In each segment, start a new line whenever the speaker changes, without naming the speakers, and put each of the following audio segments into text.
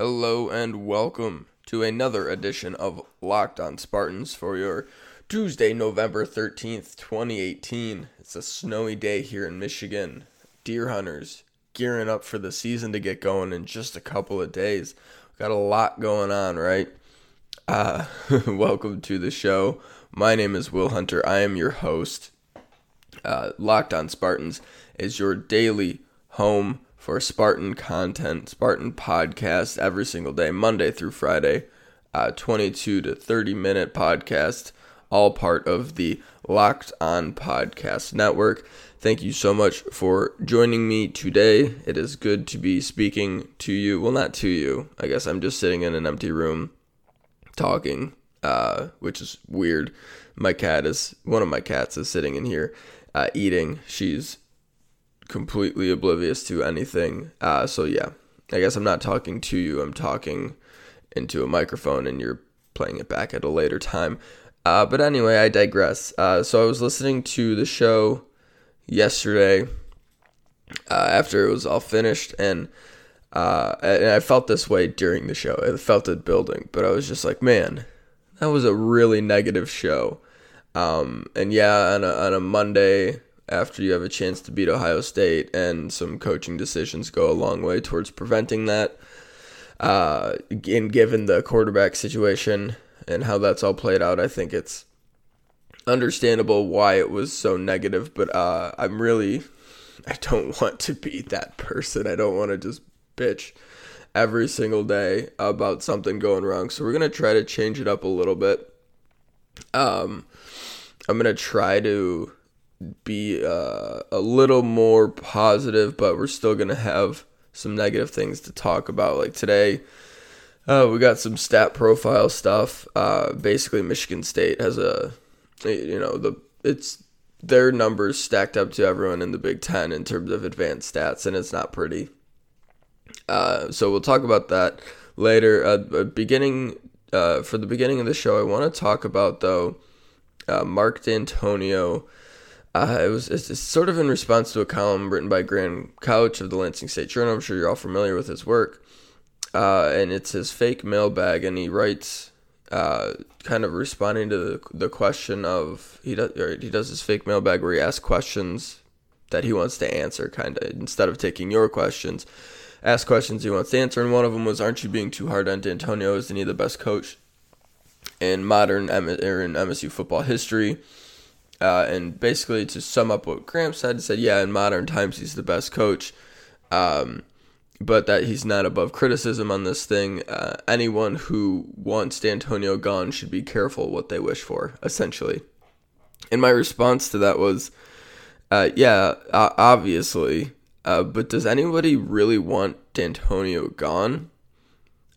Hello and welcome to another edition of Locked on Spartans for your Tuesday, November 13th, 2018. It's a snowy day here in Michigan. Deer hunters gearing up for the season to get going in just a couple of days. Got a lot going on, right? Uh, welcome to the show. My name is Will Hunter. I am your host. Uh, Locked on Spartans is your daily home for Spartan content, Spartan podcast every single day, Monday through Friday, uh, 22 to 30 minute podcast, all part of the Locked On Podcast Network. Thank you so much for joining me today. It is good to be speaking to you. Well, not to you. I guess I'm just sitting in an empty room talking, uh, which is weird. My cat is, one of my cats is sitting in here uh, eating. She's completely oblivious to anything. Uh, so yeah, I guess I'm not talking to you. I'm talking into a microphone, and you're playing it back at a later time. Uh, but anyway, I digress. Uh, so I was listening to the show yesterday uh, after it was all finished, and uh, and I felt this way during the show. I felt it building, but I was just like, man, that was a really negative show. Um, and yeah, on a, on a Monday after you have a chance to beat Ohio State, and some coaching decisions go a long way towards preventing that. Uh, and given the quarterback situation and how that's all played out, I think it's understandable why it was so negative. But uh, I'm really, I don't want to be that person. I don't want to just bitch every single day about something going wrong. So we're gonna try to change it up a little bit. Um, I'm gonna try to be uh, a little more positive, but we're still gonna have some negative things to talk about. Like today, uh, we got some stat profile stuff. Uh, basically, Michigan State has a, you know, the it's their numbers stacked up to everyone in the Big Ten in terms of advanced stats, and it's not pretty. Uh, so we'll talk about that later. Uh, beginning uh, for the beginning of the show, I want to talk about though Mark Dantonio. Uh, it was it's, it's sort of in response to a column written by Graham Couch of the Lansing State Journal. I'm sure you're all familiar with his work, uh, and it's his fake mailbag, and he writes uh, kind of responding to the, the question of he does he does his fake mailbag where he asks questions that he wants to answer, kind of instead of taking your questions, ask questions he wants to answer. And one of them was, "Aren't you being too hard on Dantonio? Isn't he the best coach in modern M- in MSU football history?" Uh, and basically, to sum up what Graham said, he said, yeah, in modern times, he's the best coach, um, but that he's not above criticism on this thing. Uh, anyone who wants Dantonio gone should be careful what they wish for, essentially. And my response to that was, uh, yeah, obviously, uh, but does anybody really want Dantonio gone?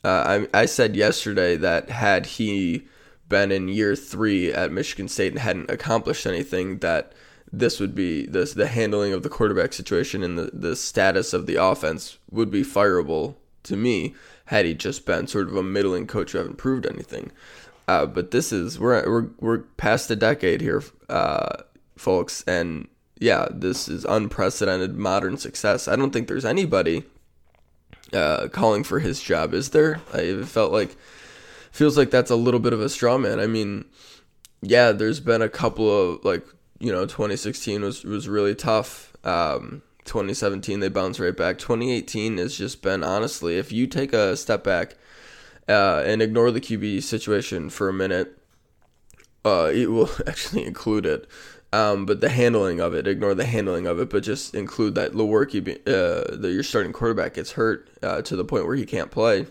Uh, I, I said yesterday that had he been in year three at Michigan State and hadn't accomplished anything, that this would be this the handling of the quarterback situation and the, the status of the offense would be fireable to me had he just been sort of a middling coach who haven't proved anything. Uh, but this is we're we're we're past a decade here, uh, folks, and yeah, this is unprecedented modern success. I don't think there's anybody uh, calling for his job, is there? I felt like feels like that's a little bit of a straw man. I mean, yeah, there's been a couple of like you know 2016 was was really tough. Um, 2017 they bounced right back. 2018 has just been honestly, if you take a step back uh, and ignore the QB situation for a minute, uh, it will actually include it. Um, but the handling of it, ignore the handling of it, but just include that Lewerke, uh, that your starting quarterback gets hurt uh, to the point where he can't play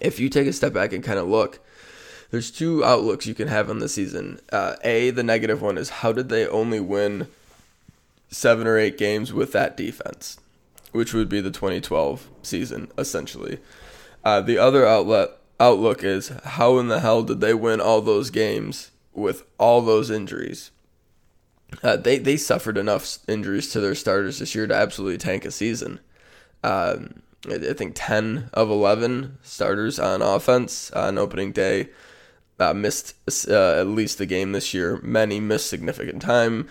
if you take a step back and kind of look, there's two outlooks you can have on the season. Uh, a, the negative one is how did they only win seven or eight games with that defense, which would be the 2012 season, essentially. Uh, the other outlet outlook is how in the hell did they win all those games with all those injuries? Uh, they they suffered enough injuries to their starters this year to absolutely tank a season. Um, I think 10 of 11 starters on offense on opening day uh, missed uh, at least a game this year. Many missed significant time.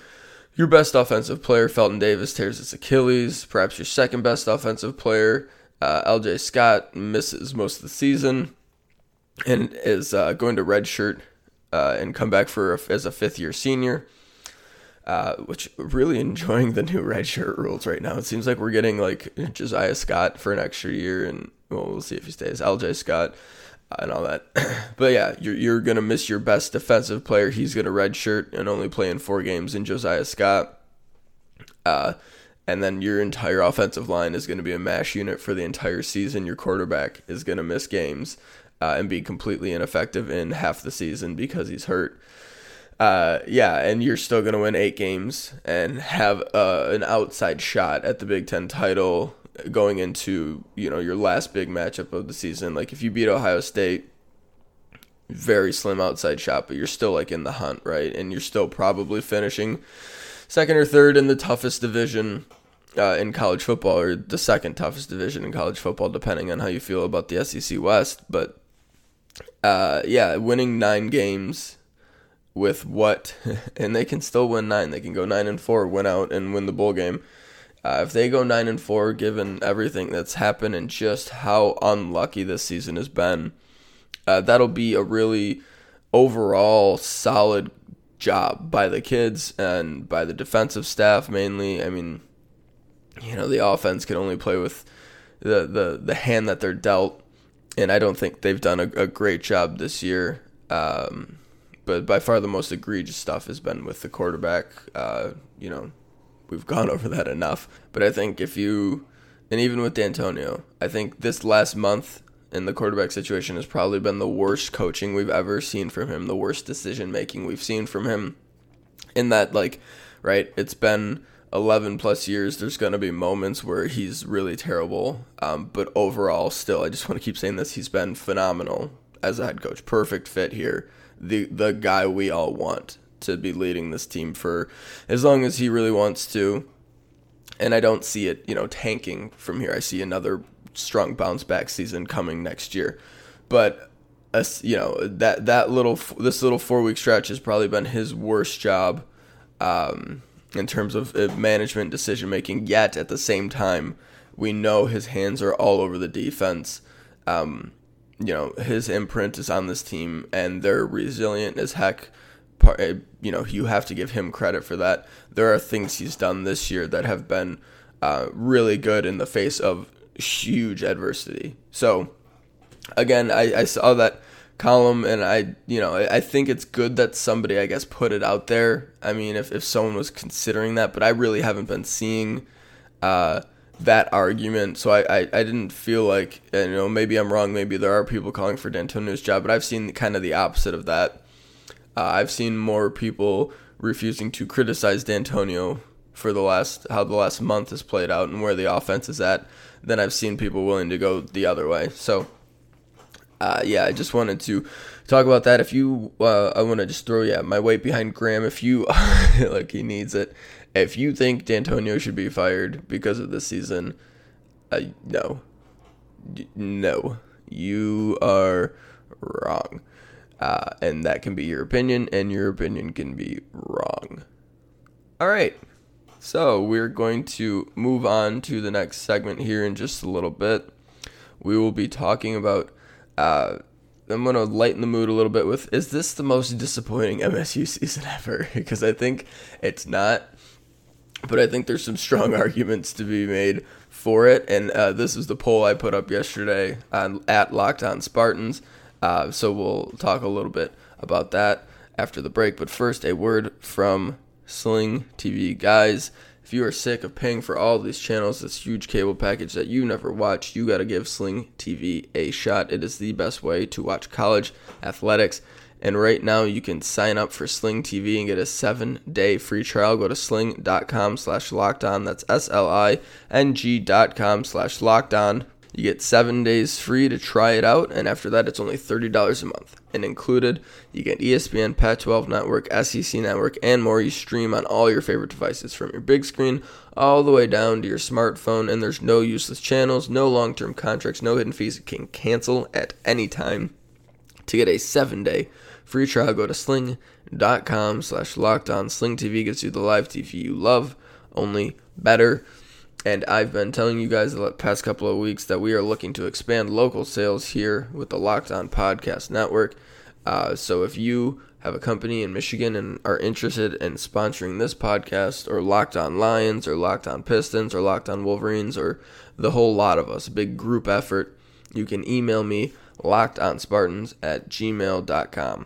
Your best offensive player, Felton Davis, tears his Achilles. Perhaps your second best offensive player, Uh, LJ Scott misses most of the season and is uh, going to redshirt uh, and come back for a, as a fifth year senior. Uh, which really enjoying the new redshirt rules right now. It seems like we're getting like Josiah Scott for an extra year, and well, we'll see if he stays. LJ Scott and all that. but yeah, you're you're gonna miss your best defensive player. He's gonna redshirt and only play in four games in Josiah Scott. Uh, and then your entire offensive line is to be a mash unit for the entire season. Your quarterback is to miss games uh, and be completely ineffective in half the season because he's hurt. Uh, yeah, and you're still going to win eight games and have uh, an outside shot at the Big Ten title going into you know your last big matchup of the season. Like if you beat Ohio State, very slim outside shot, but you're still like in the hunt, right? And you're still probably finishing second or third in the toughest division uh, in college football, or the second toughest division in college football, depending on how you feel about the SEC West. But uh, yeah, winning nine games with what, and they can still win nine. They can go nine and four, win out, and win the bowl game. Uh, if they go nine and four, given everything that's happened and just how unlucky this season has been, uh, that'll be a really overall solid job by the kids and by the defensive staff mainly. I mean, you know, the offense can only play with the the the hand that they're dealt, and I don't think they've done a, a great job this year. Um, but by far the most egregious stuff has been with the quarterback. Uh, you know, we've gone over that enough. But I think if you, and even with Dantonio, I think this last month in the quarterback situation has probably been the worst coaching we've ever seen from him, the worst decision making we've seen from him. In that, like, right, it's been 11 plus years. There's going to be moments where he's really terrible. Um, but overall, still, I just want to keep saying this. He's been phenomenal as a head coach. Perfect fit here the the guy we all want to be leading this team for as long as he really wants to. And I don't see it, you know, tanking from here. I see another strong bounce back season coming next year. But uh, you know, that that little this little 4-week stretch has probably been his worst job um, in terms of management decision making yet at the same time we know his hands are all over the defense. Um, you know his imprint is on this team and they're resilient as heck. Eh, you know you have to give him credit for that. There are things he's done this year that have been uh, really good in the face of huge adversity. So again I, I saw that column and i you know i think it's good that somebody i guess put it out there. I mean if, if someone was considering that but i really haven't been seeing uh, that argument. So I, I, I didn't feel like, you know, maybe I'm wrong. Maybe there are people calling for Dantonio's job, but I've seen kind of the opposite of that. Uh, I've seen more people refusing to criticize Dantonio for the last how the last month has played out and where the offense is at than I've seen people willing to go the other way. So. Uh, yeah, I just wanted to talk about that. If you, uh, I want to just throw yeah my weight behind Graham. If you like, he needs it. If you think Dantonio should be fired because of this season, no, no, you are wrong, uh, and that can be your opinion, and your opinion can be wrong. All right, so we're going to move on to the next segment here in just a little bit. We will be talking about. Uh, I'm going to lighten the mood a little bit with is this the most disappointing MSU season ever? because I think it's not but I think there's some strong arguments to be made for it. And uh, this is the poll I put up yesterday on, at Locked On Spartans. Uh, so we'll talk a little bit about that after the break. But first, a word from Sling TV. Guys, if you are sick of paying for all these channels, this huge cable package that you never watch, you got to give Sling TV a shot. It is the best way to watch college athletics and right now you can sign up for Sling TV and get a seven day free trial. Go to sling.com slash locked on. That's S L I N G dot com slash locked on. You get seven days free to try it out, and after that, it's only $30 a month. And included, you get ESPN, Pac 12 Network, SEC Network, and more. You stream on all your favorite devices from your big screen all the way down to your smartphone, and there's no useless channels, no long term contracts, no hidden fees. You can cancel at any time. To get a seven day Free trial, go to sling.com slash locked on. Sling TV gets you the live TV you love, only better. And I've been telling you guys the past couple of weeks that we are looking to expand local sales here with the Locked On Podcast Network. Uh, so if you have a company in Michigan and are interested in sponsoring this podcast, or Locked On Lions, or Locked On Pistons, or Locked On Wolverines, or the whole lot of us, big group effort, you can email me lockedonspartans at gmail.com.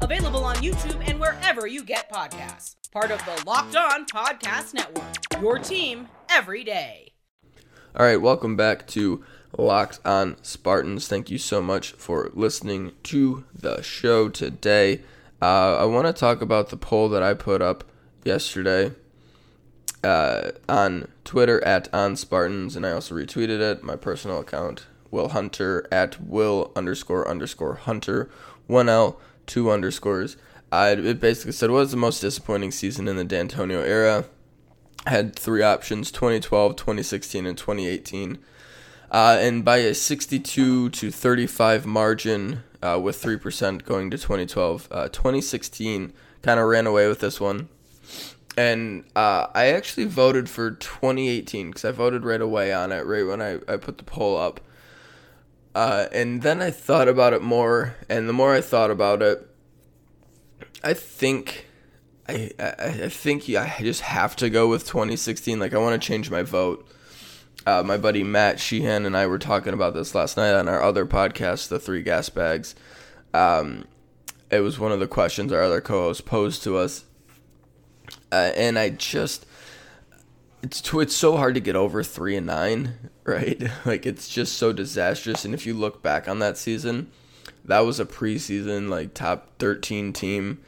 Available on YouTube and wherever you get podcasts. Part of the Locked On Podcast Network. Your team every day.
All right, welcome back to Locked On Spartans. Thank you so much for listening to the show today. Uh, I want to talk about the poll that I put up yesterday uh, on Twitter at on Spartans, and I also retweeted it. My personal account, Will Hunter at Will underscore underscore Hunter, one L two underscores. I it basically said what was the most disappointing season in the Dantonio era. I had three options: 2012, 2016, and 2018. Uh, and by a 62 to 35 margin, uh, with 3% going to 2012. Uh, 2016 kind of ran away with this one. And uh, I actually voted for 2018 because I voted right away on it, right when I, I put the poll up. Uh, and then I thought about it more, and the more I thought about it, I think I I, think I just have to go with 2016. Like I want to change my vote. Uh, my buddy Matt Sheehan and I were talking about this last night on our other podcast, the Three Gas Bags. Um, it was one of the questions our other co-host posed to us, uh, and I just it's it's so hard to get over three and nine, right? Like it's just so disastrous. And if you look back on that season, that was a preseason like top thirteen team.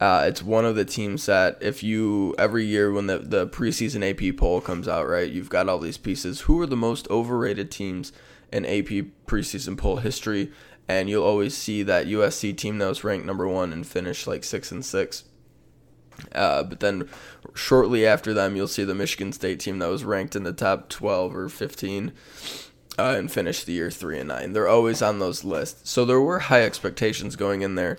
Uh, it's one of the teams that if you every year when the the preseason AP poll comes out, right, you've got all these pieces. Who are the most overrated teams in AP preseason poll history? And you'll always see that USC team that was ranked number one and finished like six and six. Uh, but then shortly after them, you'll see the Michigan State team that was ranked in the top 12 or 15 uh, and finished the year 3 and 9. They're always on those lists. So there were high expectations going in there.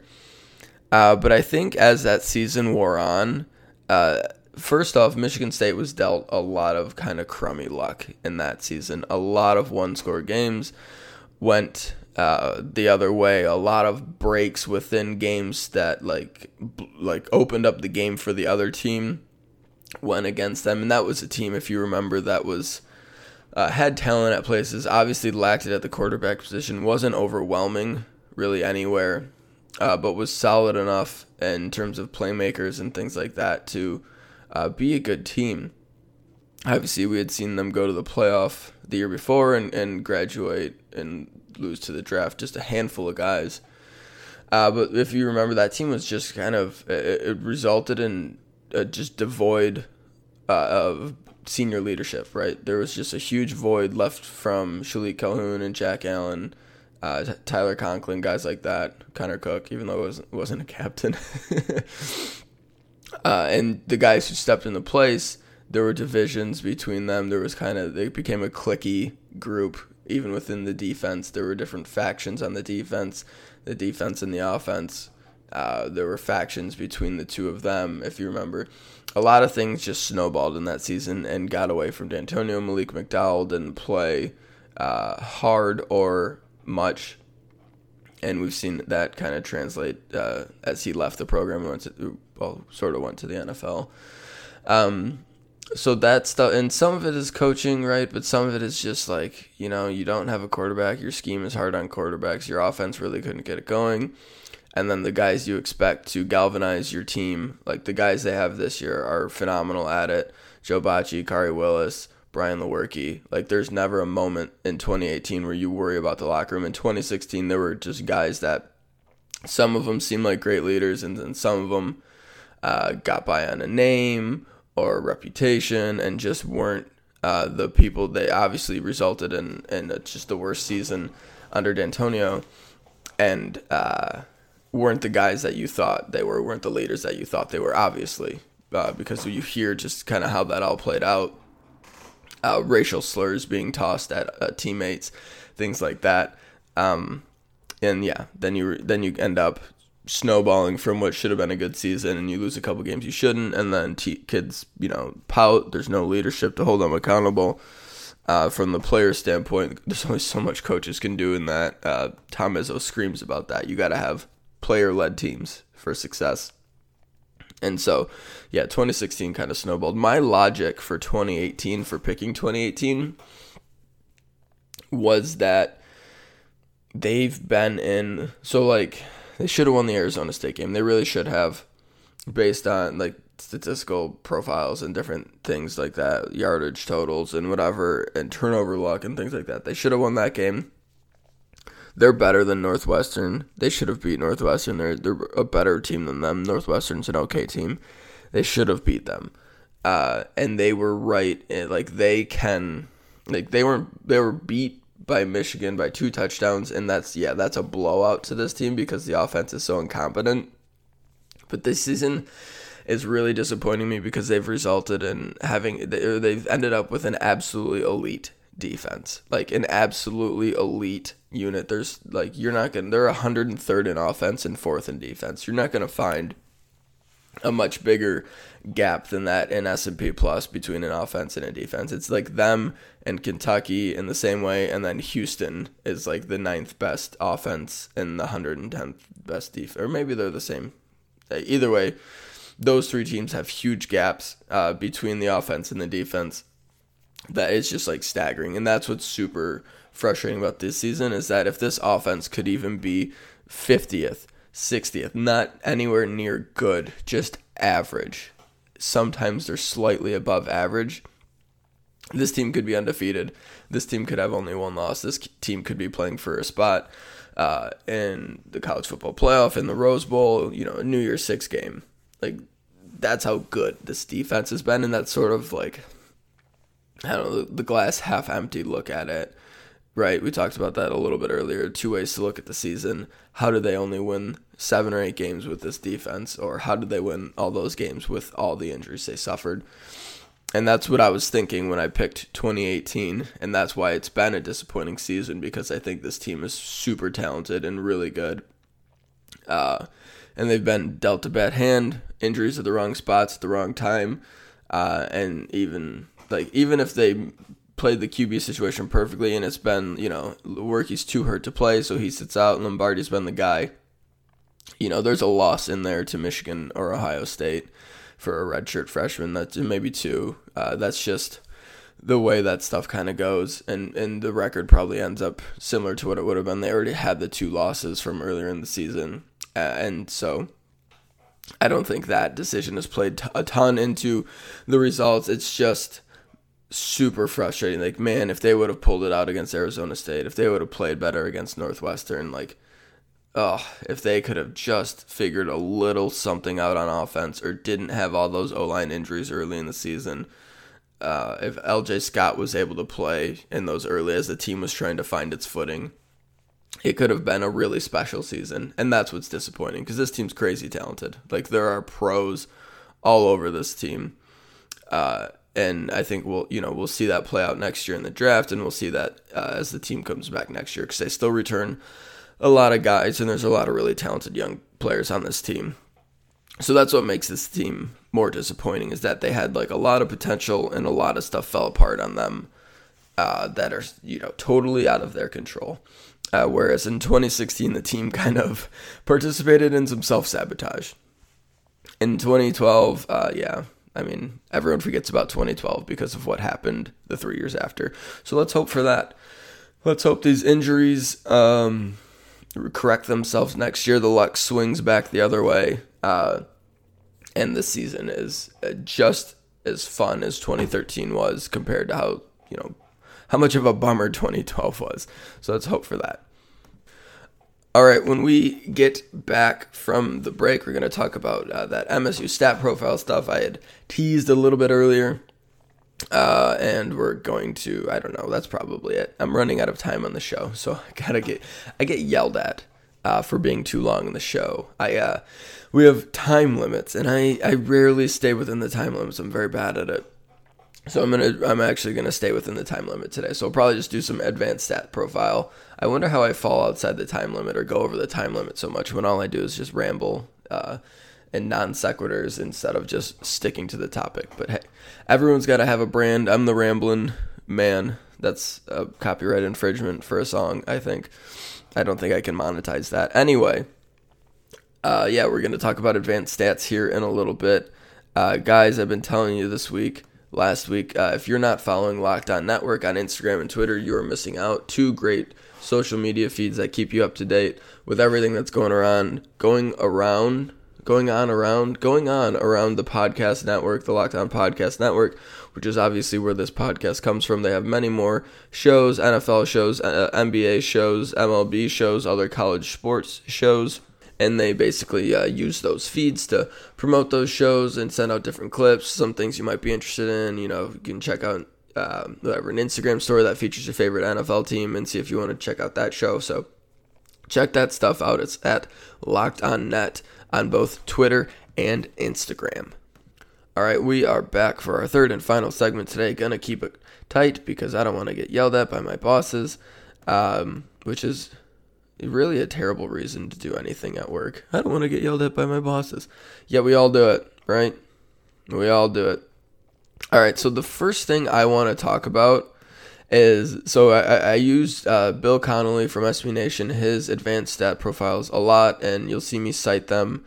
Uh, but I think as that season wore on, uh, first off, Michigan State was dealt a lot of kind of crummy luck in that season. A lot of one score games went uh, the other way. A lot of breaks within games that like b- like opened up the game for the other team went against them, and that was a team, if you remember, that was uh, had talent at places. Obviously, lacked it at the quarterback position. wasn't overwhelming really anywhere, uh, but was solid enough in terms of playmakers and things like that to uh, be a good team. Obviously, we had seen them go to the playoff the year before and, and graduate and lose to the draft. Just a handful of guys. Uh, but if you remember, that team was just kind of it, it resulted in uh, just devoid uh, of senior leadership. Right, there was just a huge void left from Shilique Calhoun and Jack Allen, uh, Tyler Conklin, guys like that, Connor Cook, even though it wasn't wasn't a captain, uh, and the guys who stepped into place. There were divisions between them. There was kind of they became a clicky group even within the defense, there were different factions on the defense, the defense and the offense. Uh, there were factions between the two of them, if you remember. A lot of things just snowballed in that season and got away from Dantonio. Malik McDowell didn't play uh, hard or much, and we've seen that kind of translate uh, as he left the program and went to, well, sort of went to the NFL. Um, so that stuff and some of it is coaching right? But some of it is just like you know you don't have a quarterback. Your scheme is hard on quarterbacks. Your offense really couldn't get it going. And then the guys you expect to galvanize your team like the guys they have this year are phenomenal at it. Joe Bachie, Khari Willis Brian Lewerke. Like, there's never a moment in 2018 where you worry about the locker room. In 2016, there were just guys that some of them seemed like great leaders, and then some of them uh, got by on a name or reputation and just weren't Uh, the people they obviously resulted in in just the worst season under Dantonio, and uh, weren't the guys that you thought they were, weren't the leaders that you thought they were, obviously, uh, because you hear just kind of how that all played out. Uh, racial slurs being tossed at uh, teammates, things like that. Um, and yeah, then you then you end up snowballing from what should have been a good season, and you lose a couple games you shouldn't, and then t- kids, you know, pout. There's no leadership to hold them accountable. Uh, from the player standpoint, there's only so much coaches can do in that. Uh, Tom Izzo screams about that. You got to have player-led teams for success. And so, yeah, 2016 kind of snowballed. My logic for 2018 for picking 2018 was that they've been in so like they should have won the Arizona State game. They really should have based on like statistical profiles and different things like that, yardage totals and whatever and turnover luck and things like that. They should have won that game. They're better than Northwestern. They should have beat Northwestern. They're they're a better team than them. Northwestern's an okay team. They should have beat them. Uh, and they were right. In, like they can, like they weren't. They were beat by Michigan by two touchdowns, and that's yeah, that's a blowout to this team because the offense is so incompetent. But this season is really disappointing me because they've resulted in having they've ended up with an absolutely elite defense, like an absolutely elite unit. There's like you're not gonna they're 103rd in offense and fourth in defense. You're not gonna find a much bigger gap than that in S&P plus between an offense and a defense. It's like them and Kentucky in the same way, and then Houston is like the ninth best offense and the 110th best defense, or maybe they're the same. Either way, those three teams have huge gaps uh, between the offense and the defense. That is just like staggering, and that's what's super frustrating about this season is that if this offense could even be 50th, 60th, not anywhere near good, just average. Sometimes they're slightly above average. This team could be undefeated. This team could have only one loss. This team could be playing for a spot uh, in the college football playoff, in the Rose Bowl, you know, a New Year's Six game. Like, that's how good this defense has been. And that's sort of like, I don't know, the glass half empty look at it right? We talked about that a little bit earlier. Two ways to look at the season. How did they only win seven or eight games with this defense? Or how did they win all those games with all the injuries they suffered? And that's what I was thinking when I picked 2018. And that's why it's been a disappointing season because I think this team is super talented and really good. Uh, and they've been dealt a bad hand, injuries at the wrong spots at the wrong time. Uh, and even like even if they played the QB situation perfectly, and it's been you know Worky's too hurt to play, so he sits out, and Lombardi's been the guy. You know, there's a loss in there to Michigan or Ohio State for a redshirt freshman. That's maybe two. Uh, that's just the way that stuff kind of goes, and and the record probably ends up similar to what it would have been. They already had the two losses from earlier in the season, uh, and so. I don't think that decision has played a ton into the results. It's just super frustrating. Like, man, if they would have pulled it out against Arizona State, if they would have played better against Northwestern, like, oh, if they could have just figured a little something out on offense or didn't have all those O line injuries early in the season. Uh, if LJ Scott was able to play in those early as the team was trying to find its footing, it could have been a really special season. And that's what's disappointing because this team's crazy talented. Like, there are pros all over this team. Uh, and I think we'll you know we'll see that play out next year in the draft, and we'll see that uh, as the team comes back next year because they still return a lot of guys, and there's a lot of really talented young players on this team. So that's what makes this team more disappointing is that they had like a lot of potential and a lot of stuff fell apart on them uh, that are you know totally out of their control. Uh, whereas in 2016, the team kind of participated in some self sabotage. In 2012, uh, yeah, I mean, everyone forgets about 2012 because of what happened the three years after. So let's hope for that. Let's hope these injuries um, correct themselves next year. The luck swings back the other way. Uh, and the season is uh, just as fun as 2013 was compared to how, you know, how much of a bummer 2012 was. So let's hope for that. All right, when we get back from the break, we're going to talk about uh, that MSU stat profile stuff I had teased a little bit earlier. Uh, and we're going to I don't know, that's probably it. I'm running out of time on the show, so I gotta get I get yelled at uh, for being too long in the show. I uh, we have time limits, and I I rarely stay within the time limits. I'm very bad at it. So I'm gonna I'm actually gonna stay within the time limit today. So I'll probably just do some advanced stat profile. I wonder how I fall outside the time limit or go over the time limit so much when all I do is just ramble uh, and non sequiturs instead of just sticking to the topic. But hey, everyone's got to have a brand. I'm the rambling man. That's a copyright infringement for a song, I think. I don't think I can monetize that. Anyway, uh, yeah, we're to talk about advanced stats here in a little bit. Uh, guys, I've been telling you this week, last week, uh, if you're not following Locked On Network on Instagram and Twitter, you are missing out. Two great social media feeds that keep you up to date with everything that's going around, going around, going on around, going on around the podcast network, the Locked On Podcast Network, which is obviously where this podcast comes from. They have many more shows, NFL shows, uh, NBA shows, MLB shows, other college sports shows. And they basically uh, use those feeds to promote those shows and send out different clips, some things you might be interested in. You know, you can check out uh, whatever an Instagram story that features your favorite NFL team and see if you want to check out that show. So check that stuff out. It's at Locked On Net on both Twitter and Instagram. All right, we are back for our third and final segment today. Gonna keep it tight because I don't want to get yelled at by my bosses, um, which is really a terrible reason to do anything at work. I don't want to get yelled at by my bosses. Yeah, we all do it, right? We all do it. All right, so the first thing I want to talk about is so I, I used uh, Bill Connolly from SB Nation, his advanced stat profiles a lot, and you'll see me cite them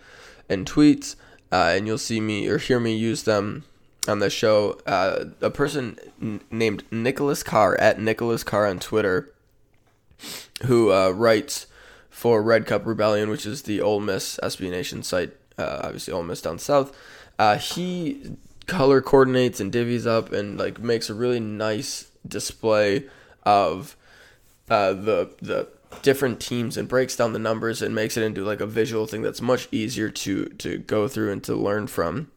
in tweets, uh, and you'll see me or hear me use them on the show. Uh, a person n- named Nicholas Carr at Nicholas Carr on Twitter, who uh, writes for Red Cup Rebellion, which is the Ole Miss SB Nation site, uh, obviously Ole Miss down south. Uh, he color coordinates and divvies up and like makes a really nice display of uh, the the different teams and breaks down the numbers and makes it into like a visual thing that's much easier to to go through and to learn from.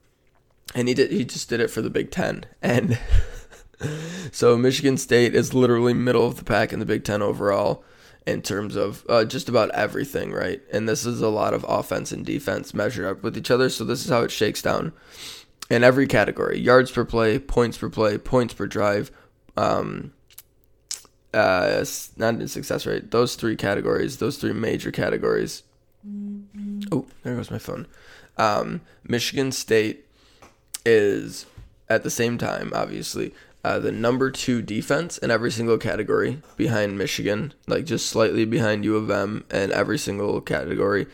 And he did he just did it for the Big 10 and so Michigan State is literally middle of the pack in the Big 10 overall in terms of uh, just about everything, right? And this is a lot of offense and defense measured up with each other. So this is how it shakes down in every category: yards per play, points per play, points per drive, um, uh, not in success rate. Those three categories, those three major categories. Mm-hmm. Oh, there goes my phone. Um, Michigan State is at the same time, obviously, uh, the number two defense in every single category behind Michigan, like just slightly behind U of M in every single category.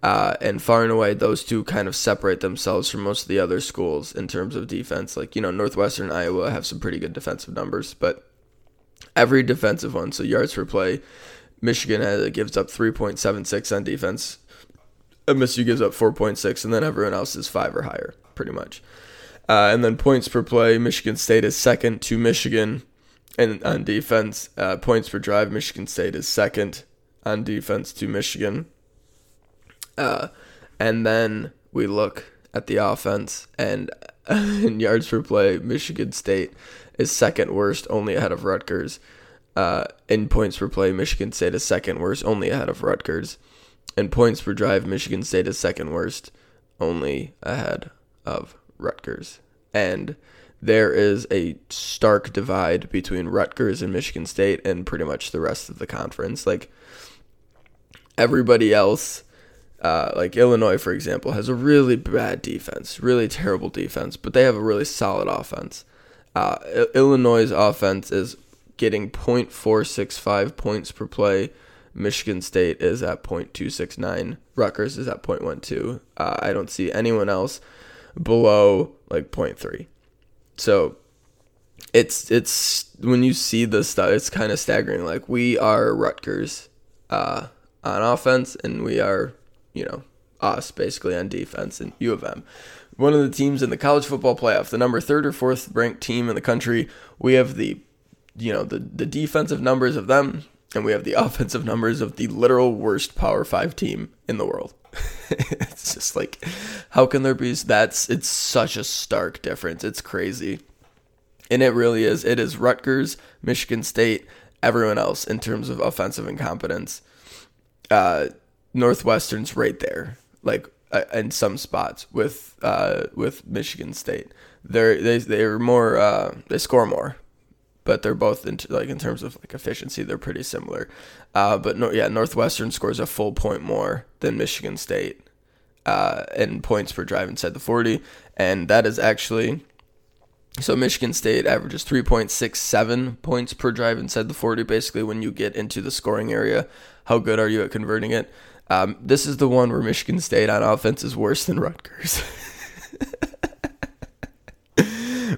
Uh, and far and away, those two kind of separate themselves from most of the other schools in terms of defense. Like, you know, Northwestern Iowa have some pretty good defensive numbers, but every defensive one, so yards per play, Michigan has, gives up 3.76 on defense. MSU gives up 4.6, and then everyone else is five or higher, pretty much. Uh, and then points per play, Michigan State is second to Michigan. And on defense, uh, points per drive, Michigan State is second on defense to Michigan. Uh, and then we look at the offense, and in yards per play, Michigan State is second worst, only ahead of Rutgers. Uh, in points per play, Michigan State is second worst, only ahead of Rutgers. In points per drive, Michigan State is second worst, only ahead of Rutgers. And there is a stark divide between Rutgers and Michigan State and pretty much the rest of the conference. Like everybody else uh, like Illinois, for example, has a really bad defense, really terrible defense, but they have a really solid offense. Uh, Illinois' offense is getting 0.465 points per play. Michigan State is at 0.269. Rutgers is at 0.12. Uh, I don't see anyone else below like 0.3. So it's it's when you see this stuff, it's kind of staggering. Like we are Rutgers uh, on offense, and we are you know, us basically on defense and U of M. One of the teams in the college football playoff, the number third or fourth ranked team in the country. We have the, you know, the, the defensive numbers of them, and we have the offensive numbers of the literal worst Power Five team in the world. it's just like, how can there be? That's it's such a stark difference. It's crazy. And it really is. It is Rutgers, Michigan State, everyone else in terms of offensive incompetence. Uh, Northwestern's right there, like uh, in some spots with uh, with Michigan State. They're they they're more uh, they score more, but they're both in like in terms of like efficiency they're pretty similar. Uh, but no, yeah, Northwestern scores a full point more than Michigan State uh, in points per drive inside the forty, and that is actually so Michigan State averages 3.67 points per drive inside the 40. Basically, when you get into the scoring area, how good are you at converting it? Um, this is the one where Michigan State on offense is worse than Rutgers.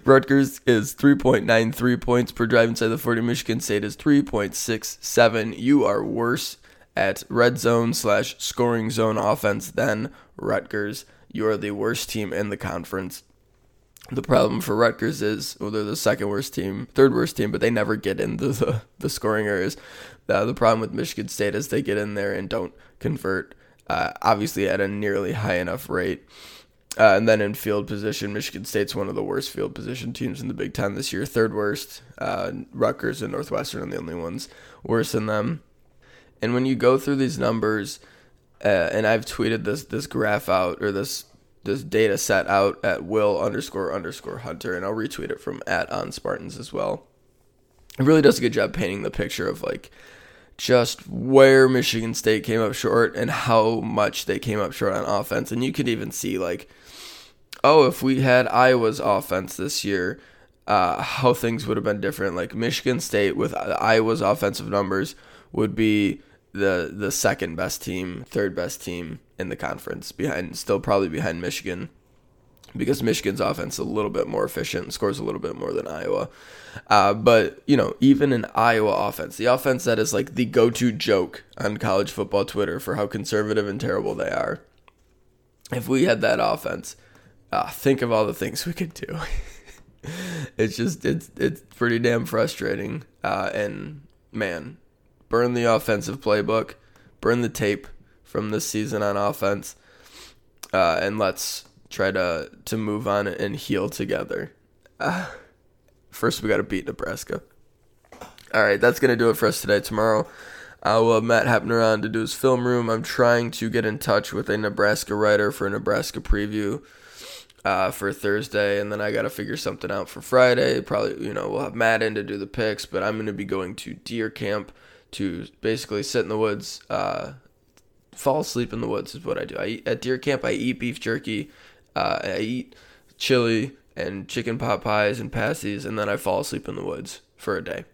Rutgers is 3.93 points per drive inside the 40. Michigan State is 3.67. You are worse at red zone slash scoring zone offense than Rutgers. You are the worst team in the conference. The problem for Rutgers is, well, they're the second worst team, third worst team, but they never get into the, the scoring areas. The problem with Michigan State is they get in there and don't convert, uh, obviously at a nearly high enough rate. Uh, and then in field position, Michigan State's one of the worst field position teams in the Big Ten this year, third worst. Uh, Rutgers and Northwestern are the only ones worse than them. And when you go through these numbers, uh, and I've tweeted this this graph out or this this data set out at will underscore underscore hunter, and I'll retweet it from at on Spartans as well. It really does a good job painting the picture of like just where Michigan State came up short and how much they came up short on offense. And you could even see like, oh, if we had Iowa's offense this year, uh, how things would have been different. Like Michigan State with Iowa's offensive numbers would be the the second best team, third best team in the conference, behind still probably behind Michigan, because Michigan's offense is a little bit more efficient and scores a little bit more than Iowa. Uh, but you know, even in Iowa offense, the offense that is like the go-to joke on college football Twitter for how conservative and terrible they are. If we had that offense, uh, think of all the things we could do. it's just it's it's pretty damn frustrating. Uh, and man, burn the offensive playbook, burn the tape from this season on offense, uh, and let's try to to move on and heal together. Uh, first, we got to beat Nebraska. All right, that's gonna do it for us today. Tomorrow, I will have Matt Hepner on to do his film room. I'm trying to get in touch with a Nebraska writer for a Nebraska preview uh, for Thursday, and then I got to figure something out for Friday. Probably, you know, we'll have Matt in to do the picks, but I'm going to be going to deer camp to basically sit in the woods, uh, fall asleep in the woods is what I do. I eat, at deer camp. I eat beef jerky, uh, I eat chili and chicken pot pies and pasties, and then I fall asleep in the woods for a day,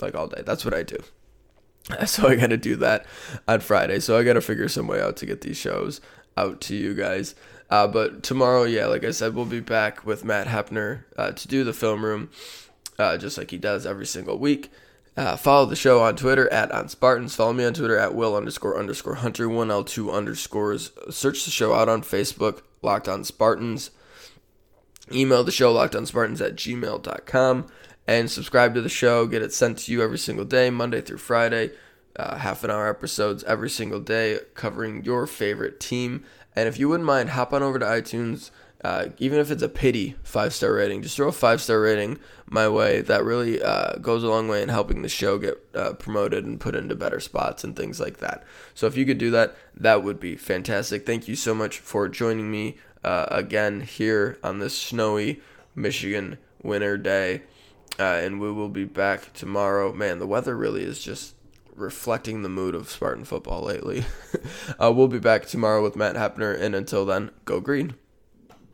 like all day. That's what I do. So I got to do that on Friday. So I got to figure some way out to get these shows out to you guys. Uh, but tomorrow, yeah, like I said, we'll be back with Matt Hepner uh, to do the film room, uh, just like he does every single week. Uh, follow the show on Twitter at on Spartans. Follow me on Twitter at will underscore underscore hunter one L two underscores. Search the show out on Facebook, Locked On Spartans. Email the show locked on Spartans at gmail.com and subscribe to the show. Get it sent to you every single day, Monday through Friday. Uh, half an hour episodes every single day covering your favorite team. And if you wouldn't mind, hop on over to iTunes uh, even if it's a pity five star rating, just throw a five star rating my way. That really uh, goes a long way in helping the show get uh, promoted and put into better spots and things like that. So if you could do that, that would be fantastic. Thank you so much for joining me uh, again here on this snowy Michigan winter day. Uh, and we will be back tomorrow. Man, the weather really is just reflecting the mood of Spartan football lately. uh, we'll be back tomorrow with Matt Hepner, and until then, go green.